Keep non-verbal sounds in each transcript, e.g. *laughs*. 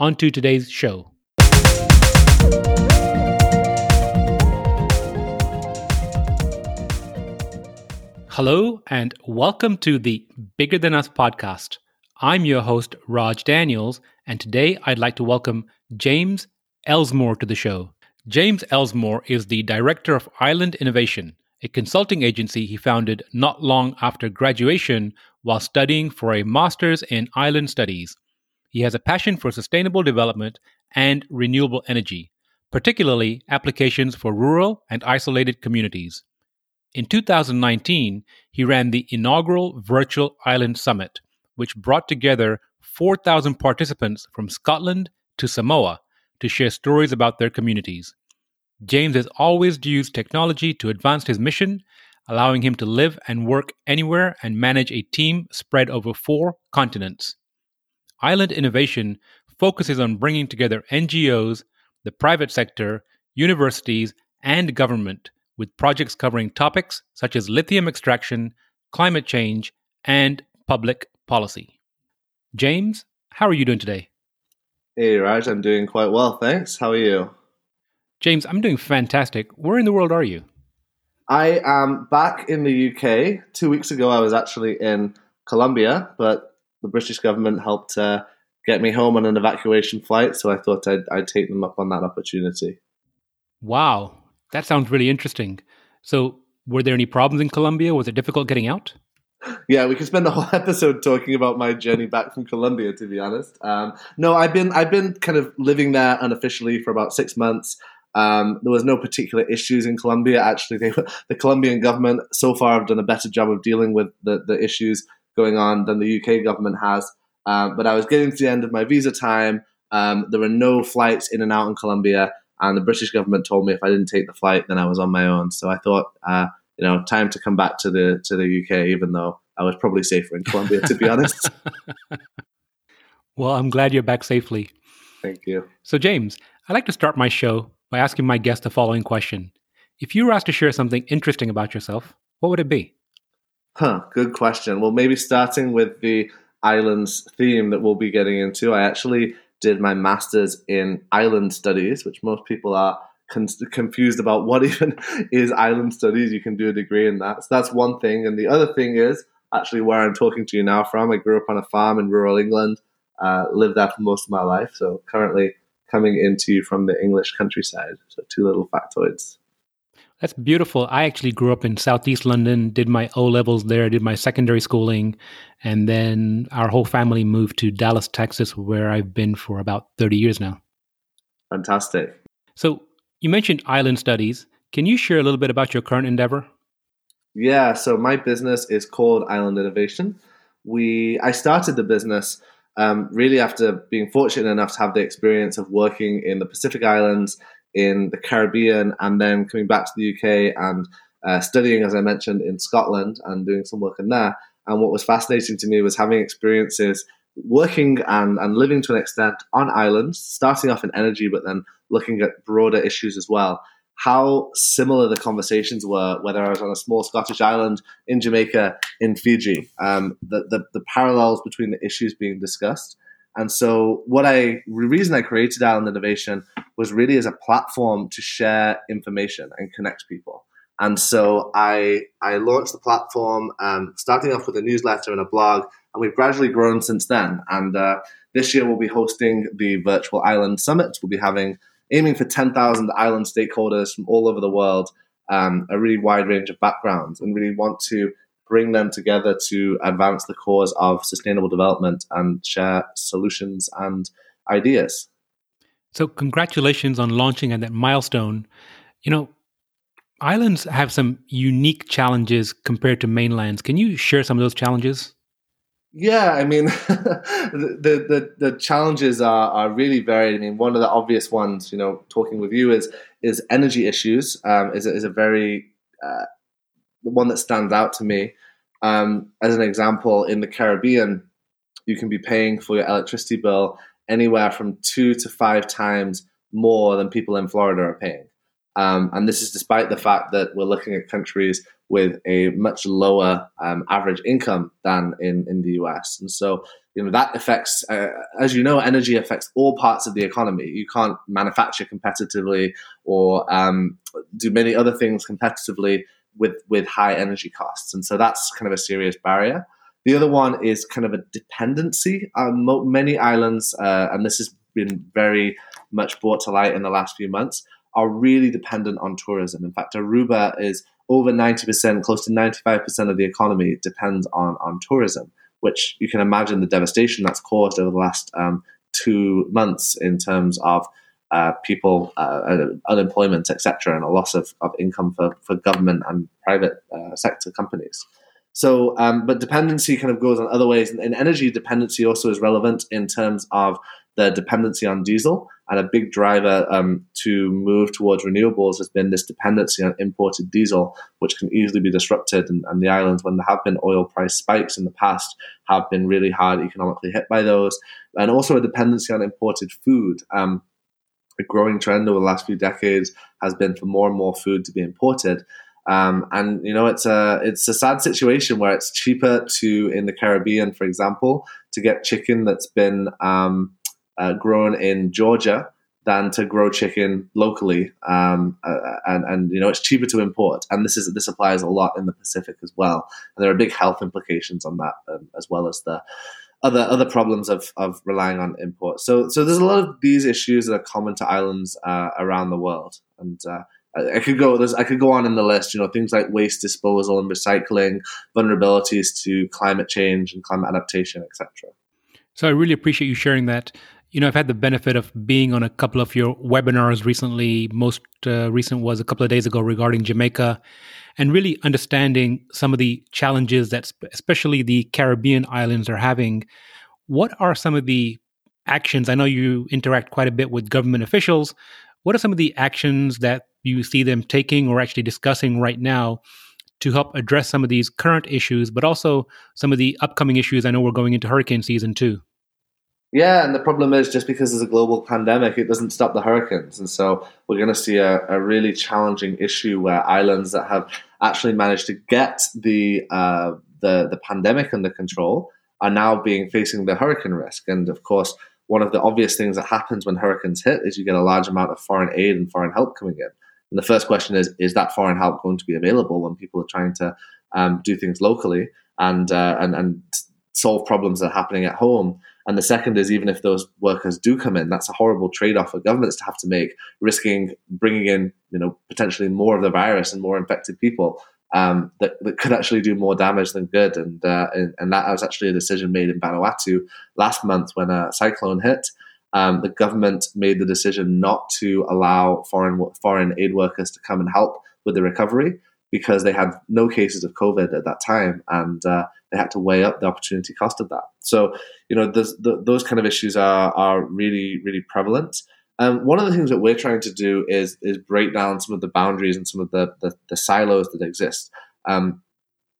on to today's show. Hello, and welcome to the Bigger Than Us podcast. I'm your host, Raj Daniels, and today I'd like to welcome James Ellsmoor to the show. James Ellsmoor is the director of Island Innovation, a consulting agency he founded not long after graduation while studying for a master's in island studies. He has a passion for sustainable development and renewable energy, particularly applications for rural and isolated communities. In 2019, he ran the inaugural Virtual Island Summit, which brought together 4,000 participants from Scotland to Samoa to share stories about their communities. James has always used technology to advance his mission, allowing him to live and work anywhere and manage a team spread over four continents. Island Innovation focuses on bringing together NGOs, the private sector, universities, and government with projects covering topics such as lithium extraction, climate change, and public policy. James, how are you doing today? Hey, Raj, I'm doing quite well, thanks. How are you? James, I'm doing fantastic. Where in the world are you? I am back in the UK. Two weeks ago, I was actually in Colombia, but the British government helped uh, get me home on an evacuation flight, so I thought I'd, I'd take them up on that opportunity. Wow, that sounds really interesting. So, were there any problems in Colombia? Was it difficult getting out? yeah, we could spend the *laughs* whole episode talking about my journey back from Colombia. To be honest, um, no, I've been I've been kind of living there unofficially for about six months. Um, there was no particular issues in Colombia. Actually, they, the Colombian government so far have done a better job of dealing with the, the issues going on than the UK government has. Um, but I was getting to the end of my visa time. Um, there were no flights in and out in Colombia, and the British government told me if I didn't take the flight, then I was on my own. So I thought. Uh, you know, time to come back to the to the UK, even though I was probably safer in Colombia, to be *laughs* honest. well, I'm glad you're back safely. Thank you. So, James, I like to start my show by asking my guest the following question: If you were asked to share something interesting about yourself, what would it be? Huh, good question. Well, maybe starting with the islands theme that we'll be getting into. I actually did my master's in island studies, which most people are con- confused about what *laughs* even is island studies. You can do a degree in that. So that's one thing. And the other thing is actually where I'm talking to you now from. I grew up on a farm in rural England, uh, lived there for most of my life. So currently coming into you from the English countryside. So two little factoids. That's beautiful. I actually grew up in Southeast London, did my O levels there, did my secondary schooling, and then our whole family moved to Dallas, Texas, where I've been for about 30 years now. Fantastic. So, you mentioned island studies. Can you share a little bit about your current endeavor? Yeah, so my business is called Island Innovation. We I started the business um, really after being fortunate enough to have the experience of working in the Pacific Islands, in the Caribbean, and then coming back to the UK and uh, studying, as I mentioned, in Scotland and doing some work in there. And what was fascinating to me was having experiences working and, and living to an extent on islands, starting off in energy, but then looking at broader issues as well. How similar the conversations were, whether I was on a small Scottish island in Jamaica, in Fiji, um, the, the, the parallels between the issues being discussed. And so, what I the reason I created Island Innovation was really as a platform to share information and connect people. And so I I launched the platform, um, starting off with a newsletter and a blog, and we've gradually grown since then. And uh, this year we'll be hosting the Virtual Island Summit. We'll be having aiming for 10,000 island stakeholders from all over the world, um, a really wide range of backgrounds, and really want to bring them together to advance the cause of sustainable development and share solutions and ideas. So, congratulations on launching at that milestone. You know, islands have some unique challenges compared to mainlands. Can you share some of those challenges? Yeah, I mean, *laughs* the, the the challenges are, are really varied. I mean, one of the obvious ones, you know, talking with you is is energy issues. Um, is a, is a very uh, the one that stands out to me. Um, as an example, in the Caribbean, you can be paying for your electricity bill anywhere from two to five times more than people in Florida are paying. Um, and this is despite the fact that we're looking at countries with a much lower um, average income than in, in the US. And so, you know, that affects, uh, as you know, energy affects all parts of the economy. You can't manufacture competitively or um, do many other things competitively with, with high energy costs. And so that's kind of a serious barrier. The other one is kind of a dependency. Um, many islands, uh, and this has been very much brought to light in the last few months, are really dependent on tourism. In fact, Aruba is over 90%, close to 95% of the economy depends on, on tourism, which you can imagine the devastation that's caused over the last um, two months in terms of uh, people, uh, unemployment, etc., and a loss of, of income for, for government and private uh, sector companies. So, um, but dependency kind of goes on other ways, and, and energy dependency also is relevant in terms of the dependency on diesel. And a big driver um, to move towards renewables has been this dependency on imported diesel, which can easily be disrupted. And, and, the islands, when there have been oil price spikes in the past, have been really hard economically hit by those. And also a dependency on imported food. Um, a growing trend over the last few decades has been for more and more food to be imported. Um, and you know, it's a it's a sad situation where it's cheaper to in the Caribbean, for example, to get chicken that's been um, uh, grown in Georgia than to grow chicken locally. Um, uh, and and you know, it's cheaper to import. And this is this applies a lot in the Pacific as well. And there are big health implications on that, um, as well as the other other problems of, of relying on imports. So so there's a lot of these issues that are common to islands uh, around the world, and uh, I could go. there's I could go on in the list. You know, things like waste disposal and recycling, vulnerabilities to climate change and climate adaptation, etc. So I really appreciate you sharing that. You know, I've had the benefit of being on a couple of your webinars recently. Most uh, recent was a couple of days ago regarding Jamaica, and really understanding some of the challenges that, especially the Caribbean islands, are having. What are some of the actions? I know you interact quite a bit with government officials. What are some of the actions that you see them taking or actually discussing right now to help address some of these current issues, but also some of the upcoming issues? I know we're going into hurricane season too. Yeah, and the problem is just because there's a global pandemic, it doesn't stop the hurricanes. And so we're going to see a, a really challenging issue where islands that have actually managed to get the, uh, the, the pandemic under control are now being facing the hurricane risk. And of course, one of the obvious things that happens when hurricanes hit is you get a large amount of foreign aid and foreign help coming in. And the first question is: Is that foreign help going to be available when people are trying to um, do things locally and uh, and and solve problems that are happening at home? And the second is even if those workers do come in, that's a horrible trade-off for governments to have to make, risking bringing in you know potentially more of the virus and more infected people um, that, that could actually do more damage than good. And, uh, and, and that was actually a decision made in Vanuatu last month when a cyclone hit. Um, the government made the decision not to allow foreign foreign aid workers to come and help with the recovery because they had no cases of COVID at that time, and uh, they had to weigh up the opportunity cost of that. So, you know, those kind of issues are are really really prevalent. Um, one of the things that we're trying to do is is break down some of the boundaries and some of the the, the silos that exist um,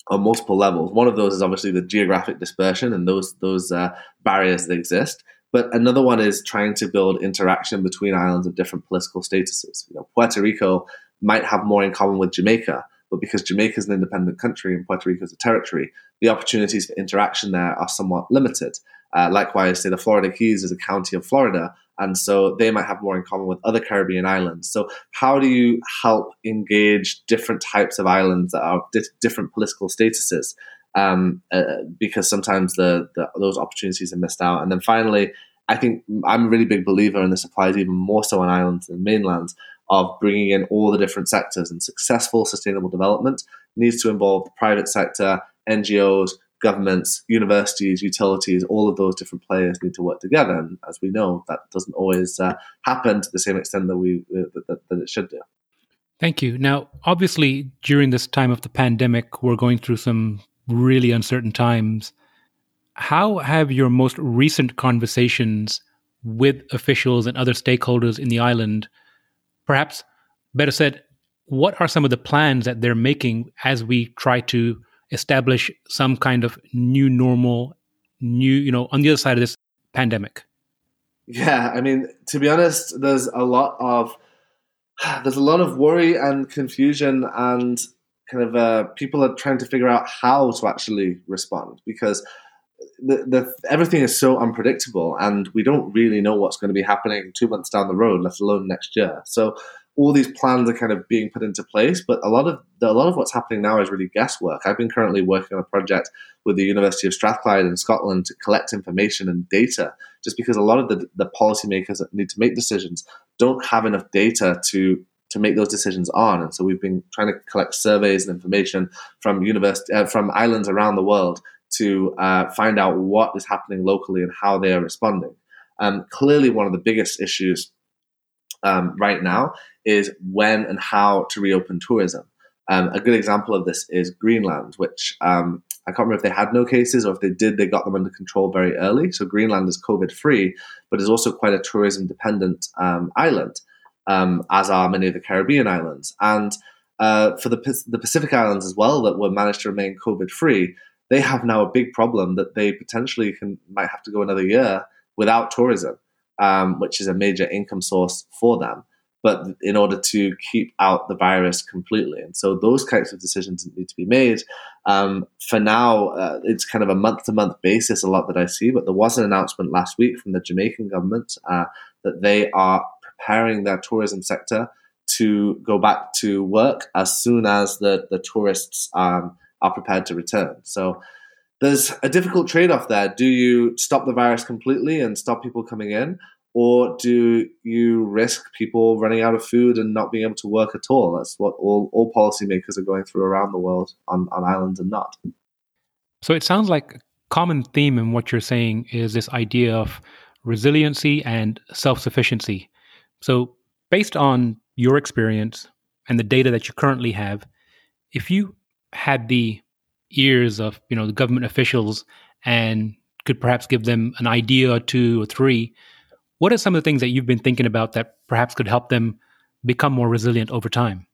on multiple levels. One of those is obviously the geographic dispersion and those those uh, barriers that exist. But another one is trying to build interaction between islands of different political statuses. You know, Puerto Rico might have more in common with Jamaica, but because Jamaica is an independent country and Puerto Rico is a territory, the opportunities for interaction there are somewhat limited. Uh, likewise, say the Florida Keys is a county of Florida, and so they might have more in common with other Caribbean islands. So, how do you help engage different types of islands that are di- different political statuses? Um, uh, because sometimes the, the, those opportunities are missed out. And then finally, I think I'm a really big believer, and this applies even more so on islands than mainlands, of bringing in all the different sectors. And successful sustainable development needs to involve the private sector, NGOs, governments, universities, utilities, all of those different players need to work together. And as we know, that doesn't always uh, happen to the same extent that we uh, that, that it should do. Thank you. Now, obviously, during this time of the pandemic, we're going through some really uncertain times. how have your most recent conversations with officials and other stakeholders in the island, perhaps better said, what are some of the plans that they're making as we try to establish some kind of new normal, new, you know, on the other side of this pandemic? Yeah, I mean, to be honest, there's a lot of *sighs* there's a lot of worry and confusion and kind of uh, people are trying to figure out how to actually respond because the, the everything is so unpredictable and we don't really know what's going to be happening two months down the road, let alone next year. So all these plans are kind of being put into place, but a lot of a lot of what's happening now is really guesswork. I've been currently working on a project with the University of Strathclyde in Scotland to collect information and data, just because a lot of the, the policymakers that need to make decisions don't have enough data to to make those decisions on. And so we've been trying to collect surveys and information from university uh, from islands around the world to uh, find out what is happening locally and how they are responding. Um, clearly, one of the biggest issues um, right now is when and how to reopen tourism. Um, a good example of this is Greenland, which um, I can't remember if they had no cases or if they did, they got them under control very early. So Greenland is COVID free, but is also quite a tourism dependent um, island, um, as are many of the Caribbean islands. And uh, for the, the Pacific Islands as well, that were managed to remain COVID free, they have now a big problem that they potentially can might have to go another year without tourism, um, which is a major income source for them but in order to keep out the virus completely. And so those kinds of decisions need to be made. Um, for now, uh, it's kind of a month to month basis, a lot that I see, but there was an announcement last week from the Jamaican government uh, that they are preparing their tourism sector to go back to work as soon as the, the tourists um, are prepared to return. So there's a difficult trade off there. Do you stop the virus completely and stop people coming in? or do you risk people running out of food and not being able to work at all? That's what all, all policymakers are going through around the world on, on islands and not. So it sounds like a common theme in what you're saying is this idea of resiliency and self sufficiency. So, based on your experience and the data that you currently have, if you had the ears of you know the government officials and could perhaps give them an idea or two or three what are some of the things that you've been thinking about that perhaps could help them become more resilient over time?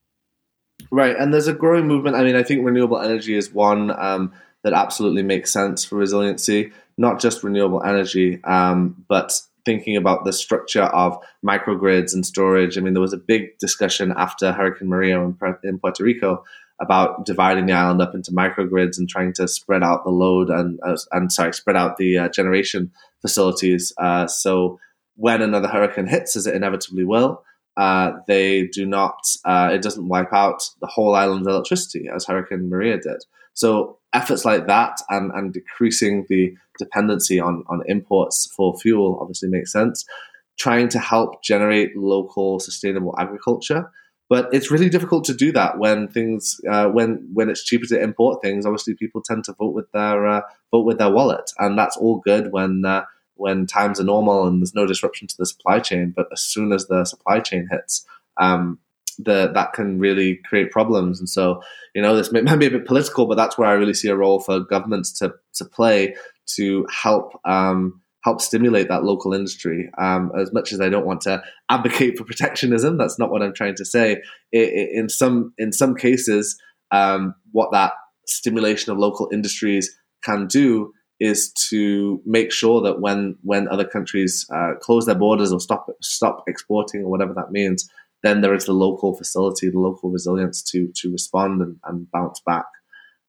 Right, and there's a growing movement. I mean, I think renewable energy is one um, that absolutely makes sense for resiliency. Not just renewable energy, um, but thinking about the structure of microgrids and storage. I mean, there was a big discussion after Hurricane Maria in, in Puerto Rico about dividing the island up into microgrids and trying to spread out the load and uh, and sorry, spread out the uh, generation facilities. Uh, so when another hurricane hits, as it inevitably will, uh, they do not, uh, it doesn't wipe out the whole island's electricity as Hurricane Maria did. So efforts like that and, and decreasing the dependency on, on imports for fuel obviously makes sense. Trying to help generate local sustainable agriculture. But it's really difficult to do that when things uh, when when it's cheaper to import things. Obviously, people tend to vote with their uh, vote with their wallet, and that's all good when uh, when times are normal and there's no disruption to the supply chain. But as soon as the supply chain hits, um, the, that can really create problems. And so, you know, this may, *laughs* be a bit political, but that's where I really see a role for governments to to play to help um, help stimulate that local industry. Um, as much as I don't want to advocate for protectionism, that's not what I'm trying to say. It, it, in some in some cases, um, what that stimulation of local industries can do is to make sure that when when other countries uh, close their borders or stop stop exporting or whatever that means, then there is the local facility, the local resilience to to respond and, and bounce back.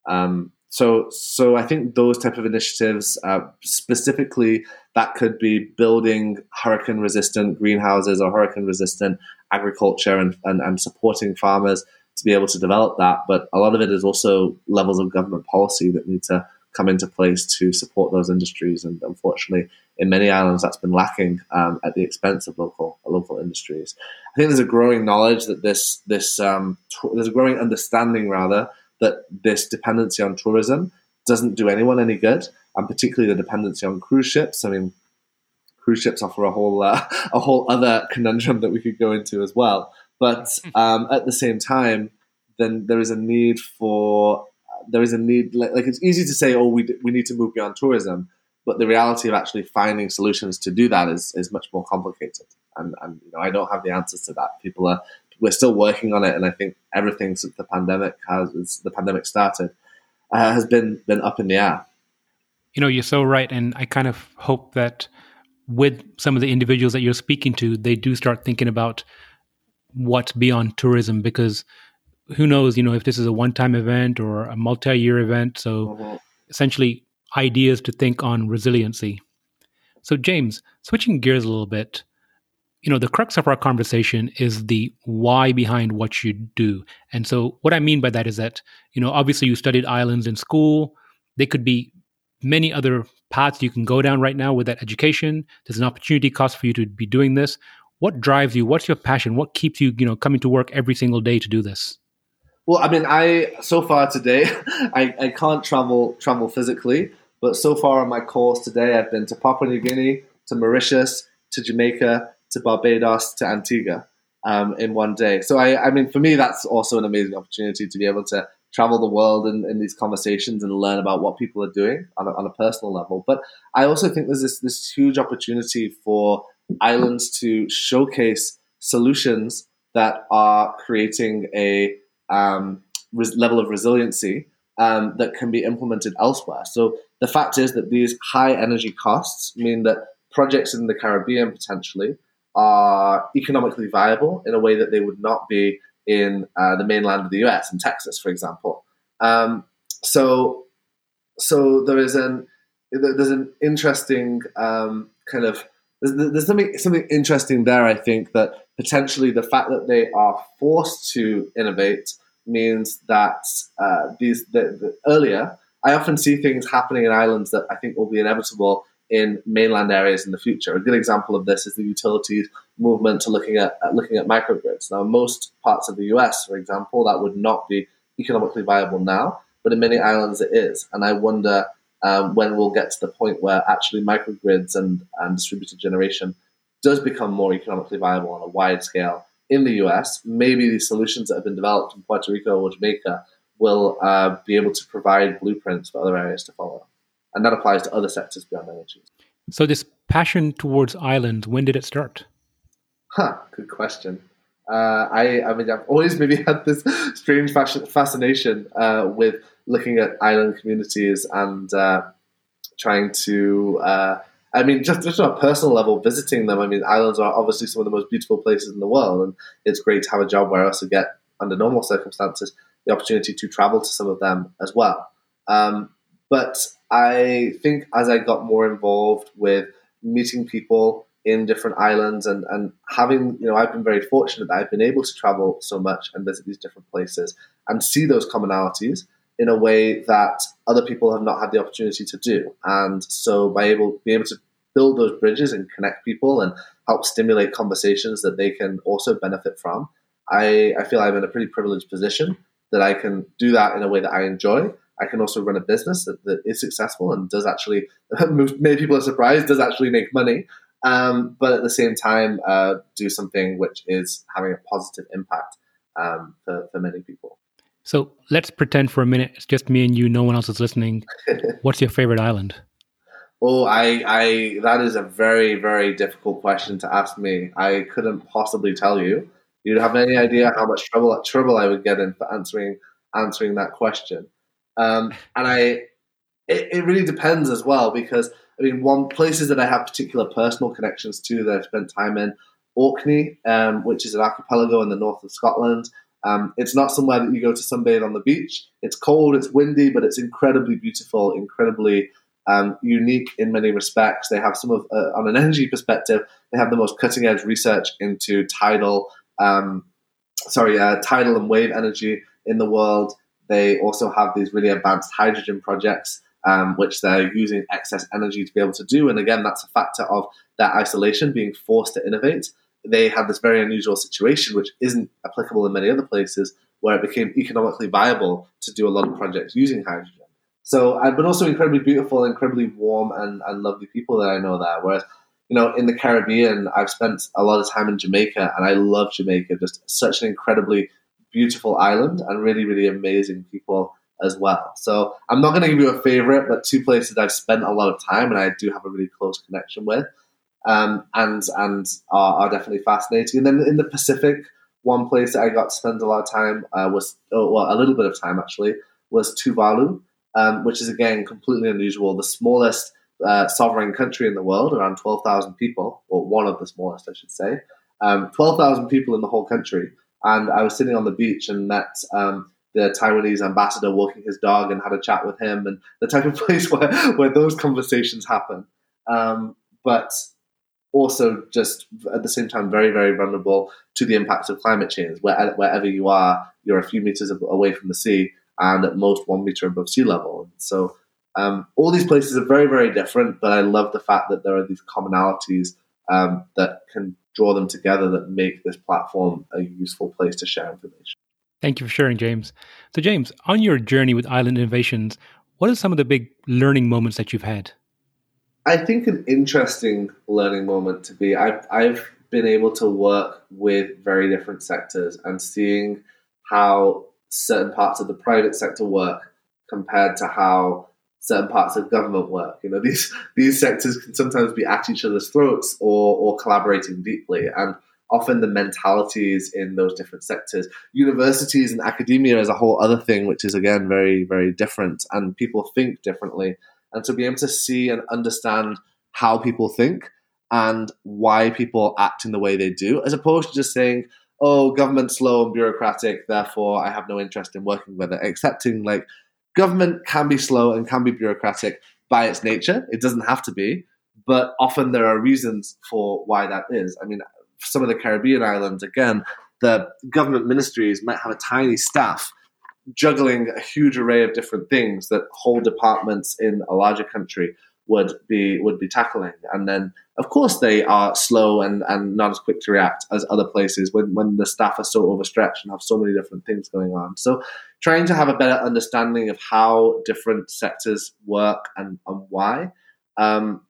Um, so so I think those type of initiatives, uh, specifically, that could be building hurricane resistant greenhouses or hurricane resistant agriculture and, and, and supporting farmers to be able to develop that. But a lot of it is also levels of government policy that need to come into place to support those industries. And unfortunately, in many islands, that's been lacking um, at the expense of local local industries. I think there's a growing knowledge that this this um, t- there's a growing understanding rather that this dependency on tourism doesn't do anyone any good, and particularly the dependency on cruise ships. I mean, cruise ships offer a whole uh, *laughs* a whole other conundrum that we could go into as well. But um, at the same time, then there is a need for there is a need like, like, it's easy to say oh we, we need to move beyond tourism but the reality of actually finding solutions to do that is, is much more complicated. And, and you know, I don't have the answers to that. People are we're still working on it, and I think everything since the pandemic has the pandemic started uh, has been been up in the air. You know, you're so right, and I kind of hope that with some of the individuals that you're speaking to, they do start thinking about what's beyond tourism because who knows, you know, if this is a one-time event or a multi-year event. So mm-hmm. essentially ideas to think on resiliency. So James, switching gears a little bit, you know, the crux of our conversation is the why behind what you do. And so what I mean by that is that, you know, obviously you studied islands in school. there could be many other paths you can go down right now with that education. There's an opportunity cost for you to be doing this. What drives you? What's your passion? What keeps you, you know, coming to work every single day to do this? Well, I mean, I so far today, *laughs* I, I can't travel travel physically, but so far on my course today, I've been to Papua New Guinea, to Mauritius, to Jamaica, to Barbados, to Antigua um, in one day. So I, I mean, for me, that's also an amazing opportunity to be able to travel the world in, in these conversations and learn about what people are doing on a, on a personal level. But I also think there's this, this huge opportunity for islands to showcase solutions that are creating a um, res- level of resiliency um, that can be implemented elsewhere. So the fact is that these high energy costs mean that projects in the Caribbean potentially are economically viable in a way that they would not be in uh, the mainland of the US, in Texas, for example. Um, so, so there is an there's an interesting um, kind of there's, there's something something interesting there. I think that potentially the fact that they are forced to innovate means that uh, these the, the, earlier I often see things happening in islands that I think will be inevitable in mainland areas in the future. A good example of this is the utilities movement to looking at, at looking at microgrids. Now, most parts of the US, for example, that would not be economically viable now, but in many islands it is. And I wonder um, when we'll get to the point where actually microgrids and, and distributed generation does become more economically viable on a wide scale in the US. Maybe these solutions that have been developed in Puerto Rico or Jamaica will uh, be able to provide blueprints for other areas to follow and that applies to other sectors beyond energy. So, this passion towards islands, when did it start? Huh, good question. Uh, I, I mean, I've always maybe *laughs* had this strange fascination uh, with looking at island communities and uh, trying to. Uh, I mean, just, just on a personal level, visiting them. I mean, islands are obviously some of the most beautiful places in the world, and it's great to have a job where I also get, under normal circumstances, the opportunity to travel to some of them as well. Um, but I think as I got more involved with meeting people in different islands and, and having, you know, I've been very fortunate that I've been able to travel so much and visit these different places and see those commonalities in a way that other people have not had the opportunity to do. And so by able be able to build those bridges and connect people and help stimulate conversations that they can also benefit from, I, I feel I'm in a pretty privileged position that I can do that in a way that I enjoy I can also run a business that, that is successful and does actually, *laughs* many people are surprised, does actually make money. Um, but at the same time, uh, do something which is having a positive impact um, for, for many people. So let's pretend for a minute it's just me and you, no one else is listening. *laughs* What's your favorite island? Oh, I, I, that is a very, very difficult question to ask me. I couldn't possibly tell you. You'd have any idea how much trouble trouble I would get in for answering answering that question. Um, and I, it, it really depends as well because I mean, one places that I have particular personal connections to that I've spent time in, Orkney, um, which is an archipelago in the north of Scotland. Um, it's not somewhere that you go to sunbathe on the beach. It's cold, it's windy, but it's incredibly beautiful, incredibly um, unique in many respects. They have some of, uh, on an *laughs* energy perspective, they have the most cutting edge research into tidal, um, sorry, uh, tidal and wave energy in the world. They also have these really advanced hydrogen projects, um, which they're using excess energy to be able to do. And again, that's a factor of that isolation, being forced to innovate. They had this very unusual situation, which isn't applicable in many other places, where it became economically viable to do a lot of projects using hydrogen. So, I but also incredibly beautiful, incredibly warm and, and lovely people that I know there. Whereas, you know, in the Caribbean, I've spent a lot of time in Jamaica, and I love Jamaica. Just such an incredibly beautiful island and really, really amazing people as well. So I'm not going to give you a favorite, but two places I've spent a lot of time and I do have a really close connection with, um, and and are, are, definitely fascinating. And then in the Pacific, one place that I got to spend a lot of time uh, was, oh, well, a little bit of time actually, was Tuvalu, um, which is again completely unusual. The smallest uh, sovereign country in the world, around 12,000 people, or one of the smallest, I should say. Um, 12,000 people in the whole country. And I was sitting on the beach and met um, the Taiwanese ambassador walking his dog and had a chat with him, and the type of *laughs* place where, where those conversations happen. Um, but also, just at the same time, very, very vulnerable to the impacts of climate change. Where, wherever you are, you're a few meters away from the sea and at most one meter above sea level. So, um, all these places are very, very different, but I love the fact that there are these commonalities um, that can draw them together that make this platform a useful place to share information. Thank you for sharing, James. So, James, on your journey with Island Innovations, what are some of the big learning moments that you've had? I think an interesting learning moment to be I've, I've been able to work with very different sectors and seeing how certain parts of the private sector work compared to how certain parts of government work. You know, *laughs* these these sectors can sometimes be at each other's throats or or collaborating deeply. And often the mentalities in those different sectors. Universities and academia is a whole other thing, which is again very, very different, and people think differently. And to be able to see and understand how people think and why people act in the way they do, as opposed to just saying, oh, government's slow and bureaucratic, therefore I have no interest in working with it. Accepting like government can be slow and can be bureaucratic by its nature. It doesn't have to be, but often there are reasons for why that is. I mean, some of the Caribbean islands, again, the government ministries might have a tiny staff juggling a huge array of different things that whole departments in a larger country would be would be tackling. And then of course they are slow and, and not as quick to react as other places when, when the staff are so overstretched and have so many different things going on. So trying to have a better understanding of how different sectors work and, and why. Um,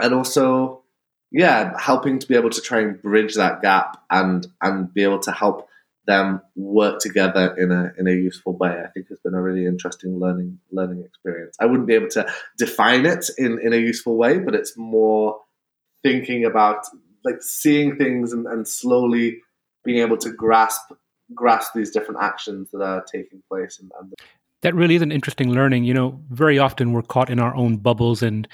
and also yeah, helping to be able to try and bridge that gap and and be able to help them work together in a in a useful way. I think has been a really interesting learning learning experience. I wouldn't be able to define it in in a useful way, but it's more thinking about like seeing things and, and slowly being able to grasp grasp these different actions that are taking place and, and that really is an interesting learning. You know, very often we're caught in our own bubbles and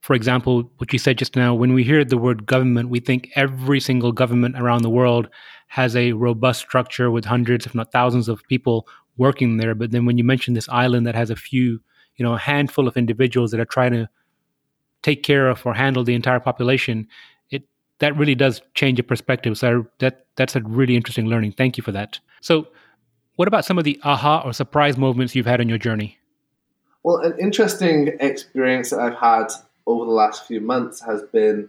for example, what you said just now, when we hear the word government, we think every single government around the world has a robust structure with hundreds, if not thousands, of people working there. But then when you mention this island that has a few, you know, a handful of individuals that are trying to take care of or handle the entire population, that really does change your perspective. So that that's a really interesting learning. Thank you for that. So, what about some of the aha or surprise moments you've had on your journey? Well, an interesting experience that I've had over the last few months has been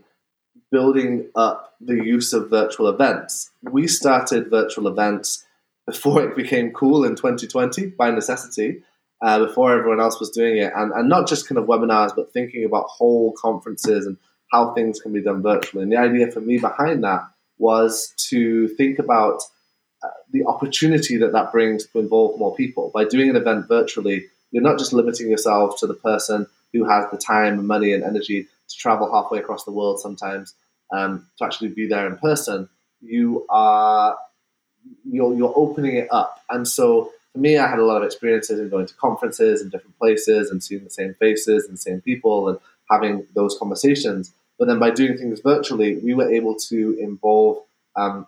building up the use of virtual events. We started virtual events before it became cool in 2020 by necessity, uh, before everyone else was doing it, and, and not just kind of webinars, but thinking about whole conferences and how things can be done virtually. And the idea for me behind that was to think about uh, the opportunity that that brings to involve more people. By doing an event virtually, you're not just limiting yourself to the person who has the time and money and energy to travel halfway across the world sometimes um, to actually be there in person, you are you're, you're opening it up. And so for me, I had a lot of experiences in going to conferences in different places and seeing the same faces and same people and having those conversations. But then by doing things virtually, we were able to involve um,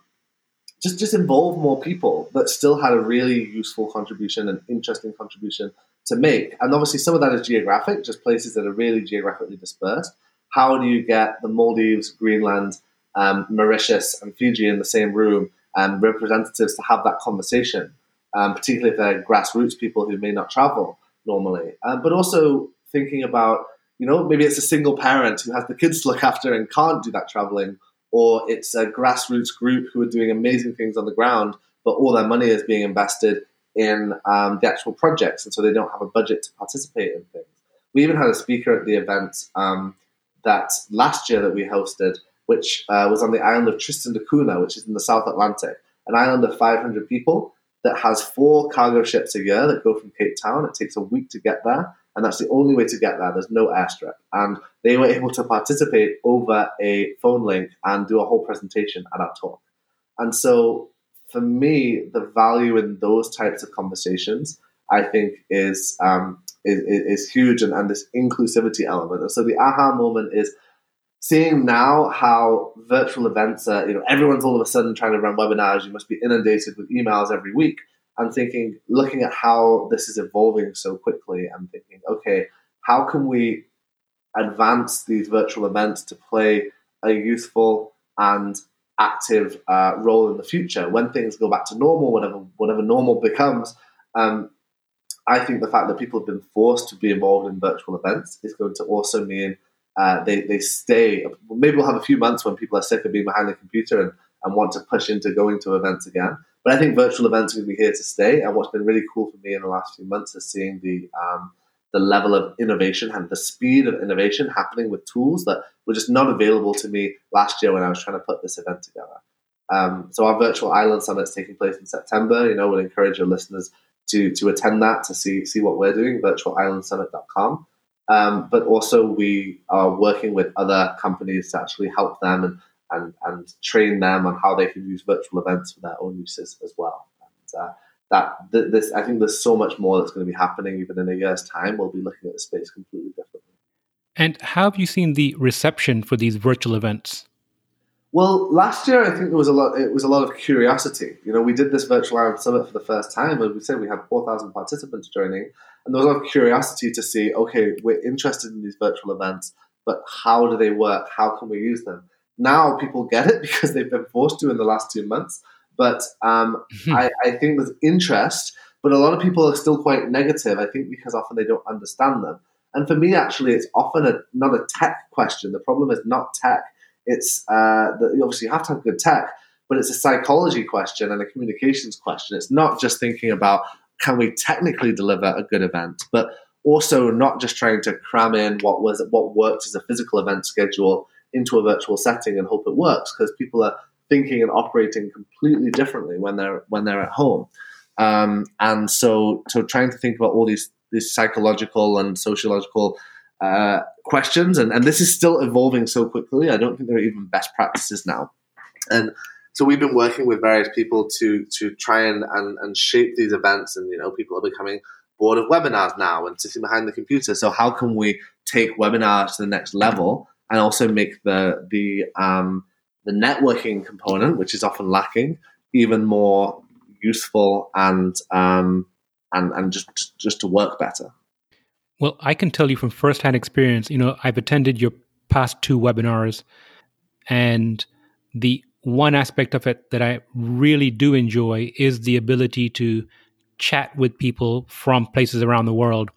just just involve more people that still had a really useful contribution and interesting contribution to make. And obviously, some of that is geographic, just places that are really geographically dispersed. How do you get the Maldives, Greenland, um, Mauritius, and Fiji in the same room and representatives to have that conversation, um, particularly if they're grassroots people who may not travel normally? Um, but also thinking about, you know, maybe it's a single parent who has the kids to look after and can't do that traveling, or it's a grassroots group who are doing amazing things on the ground, but all their money is being invested in um, the actual projects, and so they don't have a budget to participate in things. We even had a speaker at the event um, that last year that we hosted, which uh, was on the island of Tristan da Cunha, which is in the South Atlantic, an island of 500 people that has four cargo ships a year that go from Cape Town. It takes a week to get there, and that's the only way to get there. There's no airstrip. And they were able to participate over a phone link and do a whole presentation at our talk. And so for me, the value in those types of conversations, I think, is um, is, is, huge, and, and this inclusivity element. And so the aha moment is seeing now how virtual events are, you know, everyone's all of a sudden trying to run webinars. You must be inundated with emails every week. I'm thinking, looking at how this is evolving so quickly, I'm thinking, okay, how can we advance these virtual events to play a useful and active uh, role in the future when things go back to normal, whatever whatever normal becomes. Um, I think the fact that people have been forced to be involved in virtual events is going to also mean uh, they, they stay. Maybe we'll have a few months when people are sick of being behind the computer and, and want to push into going to events again. But I think virtual events are going to be here to stay. And what's been really cool for me in the last few months is seeing the um, the level of innovation and the speed of innovation happening with tools that were just not available to me last year when I was trying to put this event together. Um, so our virtual island summit is taking place in September. You know, we'll encourage your listeners to to attend that to see see what we're doing. Virtualislandsummit.com. Um, but also we are working with other companies to actually help them and, and, and train them on how they can use virtual events for their own uses as well. And, uh, that th- this, I think there's so much more that's going to be happening. Even in a year's time, we'll be looking at the space completely differently. And how have you seen the reception for these virtual events? Well, last year I think there was a lot. It was a lot of curiosity. You know, we did this virtual Island Summit for the first time, and we said we had four thousand participants joining, and there was a lot of curiosity to see. Okay, we're interested in these virtual events, but how do they work? How can we use them? Now people get it *laughs* because they've been forced to in the last two months. But um, hmm. I, I think there's interest, but a lot of people are still quite negative. I think because often they don't understand them. And for me, actually, it's often a, not a tech question. The problem is not tech it's uh, the, obviously you have to have good tech, but it's a psychology question and a communications question. It's not just thinking about can we technically deliver a good event, but also not just trying to cram in what was what worked as a physical event schedule into a virtual setting and hope it works because people are thinking and operating completely differently when they're when they're at home. Um, and so so trying to think about all these these psychological and sociological uh, questions, and, and this is still evolving so quickly. I don't think there are even best practices now, and so we've been working with various people to to try and, and, and shape these events, and you know people are becoming bored of webinars now and sitting behind the computer. So how can we take webinars to the next level and also make the the um, the networking component, which is often lacking, even more useful and um, and and just just to work better. Well, I can tell you from firsthand experience, you know, I've attended your past two webinars, and the one aspect of it that I really do enjoy is the ability to chat with people from places around the world.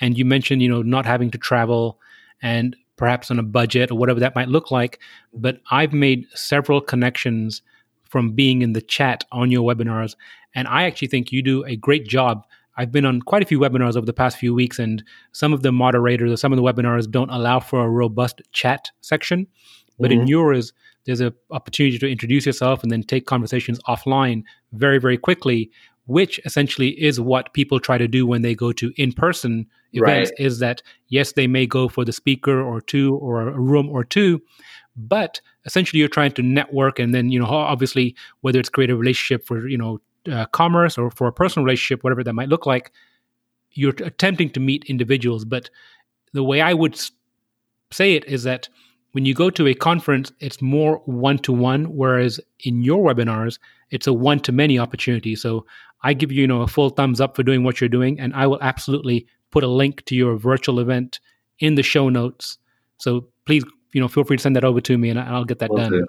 And you mentioned, you know, not having to travel and perhaps on a budget or whatever that might look like. But I've made several connections from being in the chat on your webinars. And I actually think you do a great job I've been on quite a few webinars over the past few weeks, and some of the moderators or some of the webinars don't allow for a robust chat section. But mm-hmm. in yours, there's an opportunity to introduce yourself and then take conversations offline very, very quickly, which essentially is what people try to do when they go to in-person events. Right. Is that yes, they may go for the speaker or two or a room or two, but essentially you're trying to network and then you know obviously whether it's create a relationship for you know uh, commerce or for a personal relationship, whatever that might look like, you're attempting to meet individuals. But the way I would say it is that when you go to a conference, it's more one to one, whereas in your webinars, it's a one to many opportunity. So I give you, you know, a full thumbs up for doing what you're doing, and I will absolutely put a link to your virtual event in the show notes. So please, you know, feel free to send that over to me, and I'll get that will done. Do.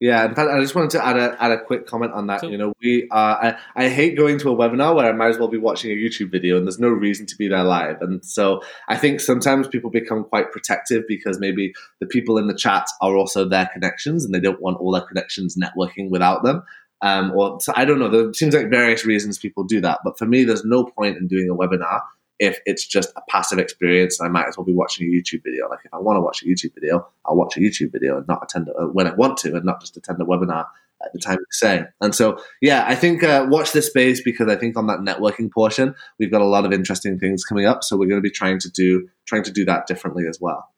Yeah, in fact, I just wanted to add a add a quick comment on that. So, you know, we uh, I, I hate going to a webinar where I might as well be watching a YouTube video, and there's no reason to be there live. And so I think sometimes people become quite protective because maybe the people in the chat are also their connections, and they don't want all their connections networking without them. Um, or so I don't know. There seems like various reasons people do that, but for me, there's no point in doing a webinar if it's just a passive experience, I might as well be watching a YouTube video. Like if I want to watch a YouTube video, I'll watch a YouTube video and not attend a, when I want to, and not just attend a webinar at the time we say. And so, yeah, I think uh, watch this space because I think on that networking portion, we've got a lot of interesting things coming up. So we're going to be trying to do trying to do that differently as well.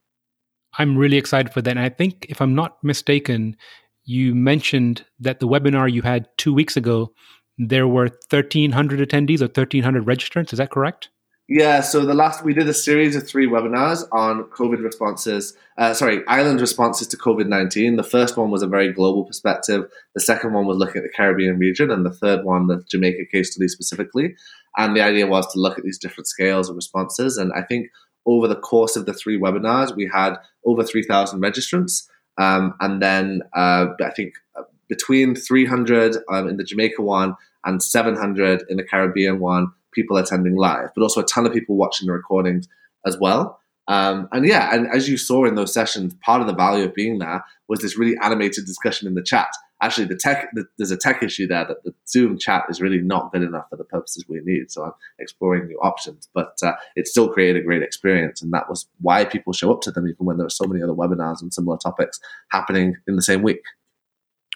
I'm really excited for that. And I think, if I'm not mistaken, you mentioned that the webinar you had two weeks ago, there were 1,300 attendees or 1,300 registrants. Is that correct? Yeah, so the last we did a series of three webinars on COVID responses. Uh, sorry, island responses to COVID nineteen. The first one was a very global perspective. The second one was looking at the Caribbean region, and the third one, the Jamaica case study specifically. And the idea was to look at these different scales of responses. And I think over the course of the three webinars, we had over three thousand registrants, um, and then uh, I think uh, between three hundred um, in the Jamaica one and seven hundred in the Caribbean one people attending live, but also a ton of people watching the recordings as well. Um, and yeah, and as you saw in those sessions, part of the value of being there was this really animated discussion in the chat. Actually, the tech the, there's a tech issue there that the Zoom chat is really not good enough for the purposes we need. So I'm exploring new options, but uh, it still created a great experience, and that was why people show up to them, even when there are so many other webinars and similar topics happening in the same week.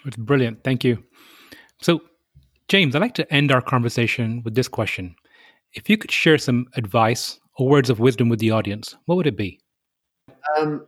It's brilliant. Thank you. So, James, I'd like to end our conversation with this question. If you could share some advice or words of wisdom with the audience, what would it be? Um,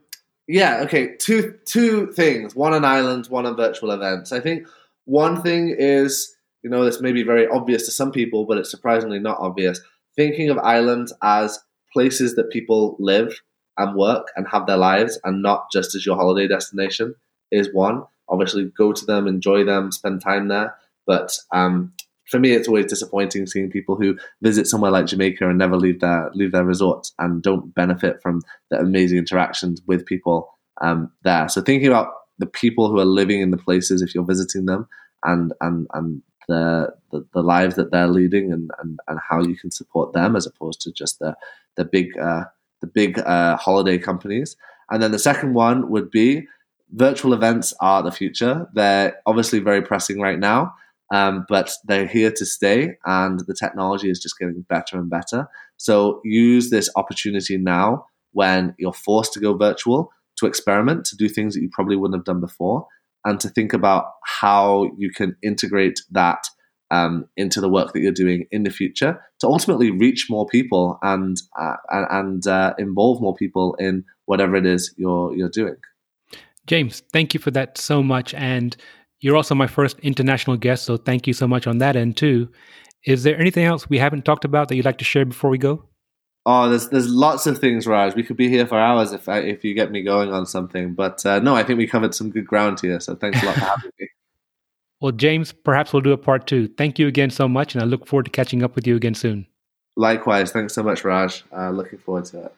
yeah, okay. Two two things. One on islands, one on virtual events. I think one thing is, you know, this may be very obvious to some people, but it's surprisingly not obvious. Thinking of islands as places that people live and work and have their lives and not just as your holiday destination is one. Obviously, go to them, enjoy them, spend time there. But um, for me, it's always disappointing seeing people who visit somewhere like Jamaica and never leave their leave their resort and don't benefit from the amazing interactions with people um, there. So thinking about the people who are living in the places, if you're visiting them, and and and the the, the lives that they're leading, and, and and how you can support them as opposed to just the the big uh, the big uh, holiday companies. And then the second one would be virtual events are the future. They're obviously very pressing right now. Um, but they're here to stay, and the technology is just getting better and better. So use this opportunity now when you're forced to go virtual to experiment, to do things that you probably wouldn't have done before, and to think about how you can integrate that um, into the work that you're doing in the future to ultimately reach more people and uh, and uh, involve more people in whatever it is you're you're doing. James, thank you for that so much, and you're also my first international guest, so thank you so much on that end too. Is there anything else we haven't talked about that you'd like to share before we go? Oh, there's there's lots of things, Raj. We could be here for hours if I, if you get me going on something. But uh, no, I think we covered some good ground here. So thanks a lot for having me. *laughs* Well, James, perhaps we'll do a part two. Thank you again so much, and I look forward to catching up with you again soon. Likewise. Thanks so much, Raj. Uh, looking forward to it.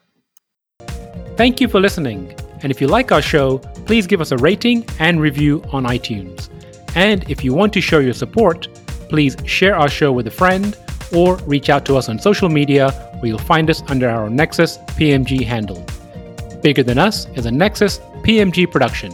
Thank you for listening. And if you like our show, please give us a rating and review on iTunes. And if you want to show your support, please share our show with a friend or reach out to us on social media where you'll find us under our Nexus PMG handle. Bigger Than Us is a Nexus PMG production.